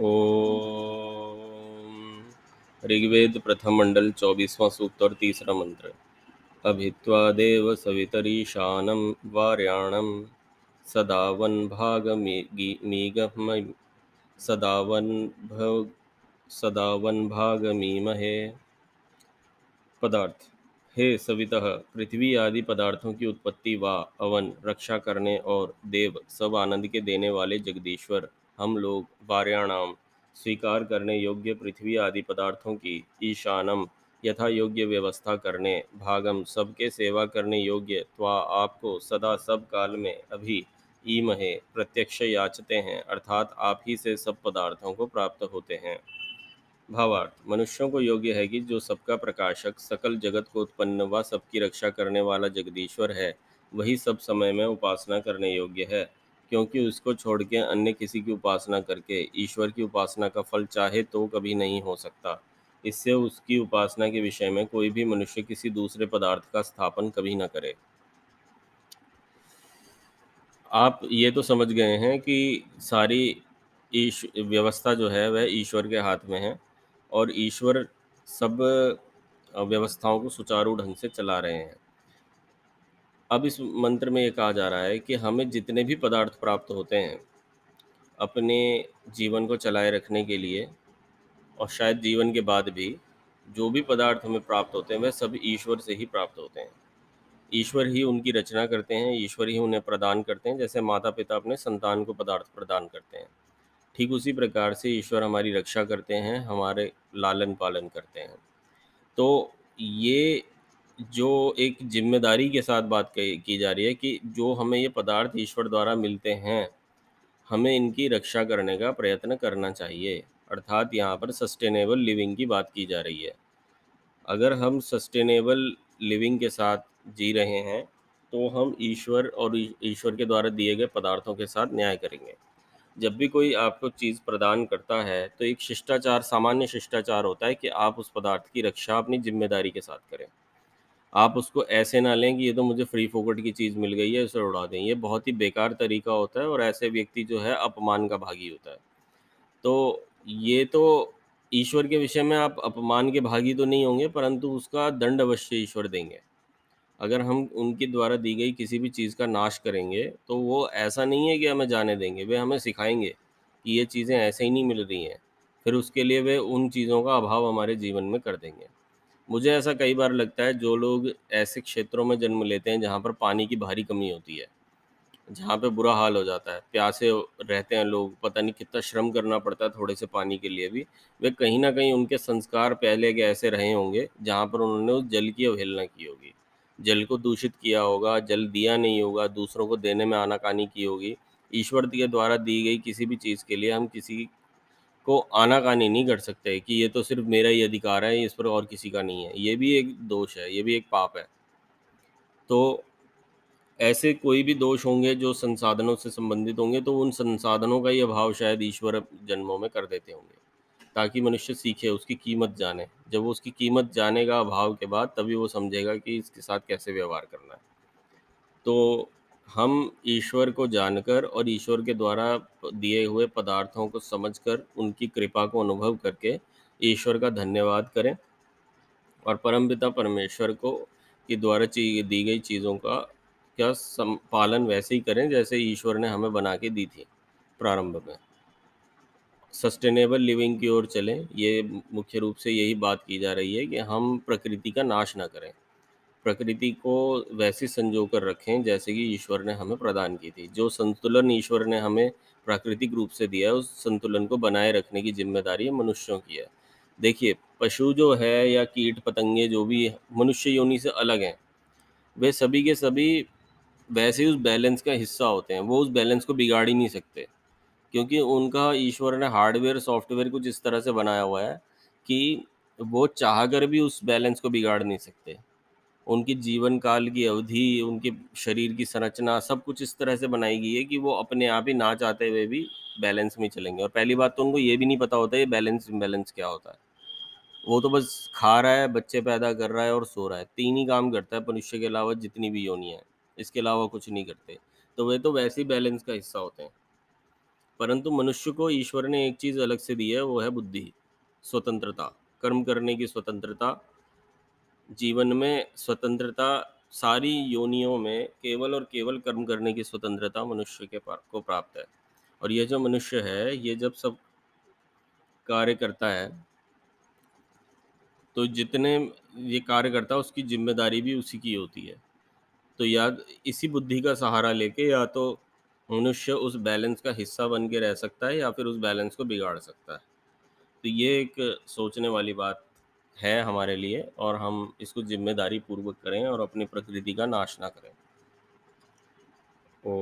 ओम। ऋग्वेद प्रथम मंडल चौबीसवां सूक्त और तीसरा मंत्र। अभित्वा देव सवितरीशानं वार्याणं सदावन भागमीगम सदावन भग सदावन भागमीमहे। पदार्थ। हे सवितः, पृथ्वी आदि पदार्थों की उत्पत्ति व, अवन, रक्षा करने और देव सब आनंद के देने वाले जगदीश्वर। हम लोग वार्याणाम, स्वीकार करने योग्य पृथ्वी आदि पदार्थों की ईशानम यथा योग्य व्यवस्था करने भागम, सबके सेवा करने योग्य त्वा आपको सदा सब काल में अभी ईमहे प्रत्यक्ष याचते हैं, अर्थात आप ही से सब पदार्थों को प्राप्त होते हैं। भावार्थ, मनुष्यों को योग्य है कि जो सबका प्रकाशक, सकल जगत को उत्पन्न व सबकी रक्षा करने वाला जगदीश्वर है, वही सब समय में उपासना करने योग्य है। क्योंकि उसको छोड़ के अन्य किसी की उपासना करके, ईश्वर की उपासना का फल चाहे तो कभी नहीं हो सकता। इससे उसकी उपासना के विषय में कोई भी मनुष्य किसी दूसरे पदार्थ का स्थापन कभी न करे। आप ये तो समझ गए हैं कि सारी ईश, व्यवस्था जो है वह ईश्वर के हाथ में है और ईश्वर सब व्यवस्थाओं को सुचारू ढंग से चला रहे हैं। अब इस मंत्र में ये कहा जा रहा है कि हमें जितने भी पदार्थ प्राप्त होते हैं, अपने जीवन को चलाए रखने के लिए और शायद जीवन के बाद भी जो भी पदार्थ हमें प्राप्त होते हैं, वह सब ईश्वर से ही प्राप्त होते हैं। ईश्वर ही उनकी रचना करते हैं, ईश्वर ही उन्हें प्रदान करते हैं, जैसे माता पिता अपने संतान को पदार्थ प्रदान करते हैं। ठीक उसी प्रकार से ईश्वर हमारी रक्षा करते हैं, हमारे लालन पालन करते हैं। तो ये जो एक ज़िम्मेदारी के साथ बात की जा रही है कि जो हमें ये पदार्थ ईश्वर द्वारा मिलते हैं, हमें इनकी रक्षा करने का प्रयत्न करना चाहिए। अर्थात यहाँ पर सस्टेनेबल लिविंग की बात की जा रही है। अगर हम सस्टेनेबल लिविंग के साथ जी रहे हैं तो हम ईश्वर और ईश्वर के द्वारा दिए गए पदार्थों के साथ न्याय करेंगे। जब भी कोई आपको चीज़ प्रदान करता है तो एक शिष्टाचार, सामान्य शिष्टाचार होता है कि आप उस पदार्थ की रक्षा अपनी ज़िम्मेदारी के साथ करें। आप उसको ऐसे ना लें कि ये तो मुझे फ्री फोकट की चीज़ मिल गई है इसे उड़ा दें। ये बहुत ही बेकार तरीका होता है और ऐसे व्यक्ति जो है अपमान का भागी होता है। तो ये तो ईश्वर के विषय में आप अपमान के भागी तो नहीं होंगे, परंतु उसका दंड अवश्य ईश्वर देंगे। अगर हम उनके द्वारा दी गई किसी भी चीज़ का नाश करेंगे तो वो ऐसा नहीं है कि हमें जाने देंगे, वे हमें सिखाएँगे कि ये चीज़ें ऐसे ही नहीं मिल रही हैं, फिर उसके लिए वे उन चीज़ों का अभाव हमारे जीवन में कर देंगे। मुझे ऐसा कई बार लगता है, जो लोग ऐसे क्षेत्रों में जन्म लेते हैं, जहाँ पर पानी की भारी कमी होती है, जहाँ पे बुरा हाल हो जाता है, प्यासे रहते हैं लोग, पता नहीं कितना श्रम करना पड़ता है थोड़े से पानी के लिए भी, वे कहीं ना कहीं उनके संस्कार पहले के ऐसे रहे होंगे, जहाँ पर उन्होंने उस जल की अवहेलना की होगी। जल को दूषित किया होगा, जल दिया नहीं होगा, दूसरों को देने में आनाकानी की होगी। ईश्वर के द्वारा दी गई किसी भी चीज़ के लिए हम किसी को आनाकानी नहीं कर सकते कि ये तो सिर्फ़ मेरा ही अधिकार है, इस पर और किसी का नहीं है। ये भी एक दोष है, ये भी एक पाप है। तो ऐसे कोई भी दोष होंगे जो संसाधनों से संबंधित होंगे तो उन संसाधनों का ही अभाव शायद ईश्वर जन्मों में कर देते होंगे, ताकि मनुष्य सीखे, उसकी कीमत जाने। जब वो उसकी कीमत जानेगा अभाव के बाद, तभी वो समझेगा कि इसके साथ कैसे व्यवहार करना है। तो हम ईश्वर को जानकर और ईश्वर के द्वारा दिए हुए पदार्थों को समझकर, उनकी कृपा को अनुभव करके ईश्वर का धन्यवाद करें और परमपिता परमेश्वर को, के द्वारा दी गई चीज़ों का, क्या सम, पालन वैसे ही करें जैसे ईश्वर ने हमें बना के दी थी प्रारंभ में। सस्टेनेबल लिविंग की ओर चलें, ये मुख्य रूप से यही बात की जा रही है कि हम प्रकृति का नाश ना करें। प्रकृति को वैसे संजो कर रखें जैसे कि ईश्वर ने हमें प्रदान की थी। जो संतुलन ईश्वर ने हमें प्राकृतिक रूप से दिया है, उस संतुलन को बनाए रखने की ज़िम्मेदारी मनुष्यों की है। देखिए, पशु जो है या कीट, पतंगे जो भी मनुष्य योनि से अलग हैं। वे सभी के सभी वैसे ही उस बैलेंस का हिस्सा होते हैं, वो उस बैलेंस को बिगाड़ ही नहीं सकते। क्योंकि उनका ईश्वर ने हार्डवेयर, सॉफ्टवेयर कुछ इस तरह से बनाया हुआ है कि वो चाह कर भी उस बैलेंस को बिगाड़ नहीं सकते। उनकी जीवन काल की अवधि उनके शरीर की संरचना सब कुछ इस तरह से बनाई गई है कि वो अपने आप ही ना चाहते हुए भी बैलेंस में चलेंगे। और पहली बात तो उनको ये भी नहीं पता होता है बैलेंस इम्बैलेंस क्या होता है। वो तो बस खा रहा है बच्चे पैदा कर रहा है और सो रहा है। तीन ही काम करता है मनुष्य के अलावा जितनी भी योनियाँ हैं इसके अलावा कुछ नहीं करते। तो वे तो वैसे ही बैलेंस का हिस्सा होते हैं। परंतु मनुष्य को ईश्वर ने एक चीज़ अलग से दी है, वो है बुद्धि, स्वतंत्रता, कर्म करने की स्वतंत्रता। जीवन में स्वतंत्रता सारी योनियों में केवल और केवल कर्म करने की स्वतंत्रता मनुष्य के पा को प्राप्त है। और यह जो मनुष्य है, ये जब सब कार्य करता है तो जितने ये कार्य करता है, उसकी ज़िम्मेदारी भी उसी की होती है। तो या इसी बुद्धि का सहारा लेके या तो मनुष्य उस बैलेंस का हिस्सा बन के रह सकता है या फिर उस बैलेंस को बिगाड़ सकता है। तो ये एक सोचने वाली बात है हमारे लिए और हम इसको ज़िम्मेदारी पूर्वक करें और अपनी प्रकृति का नाश ना करें। ओ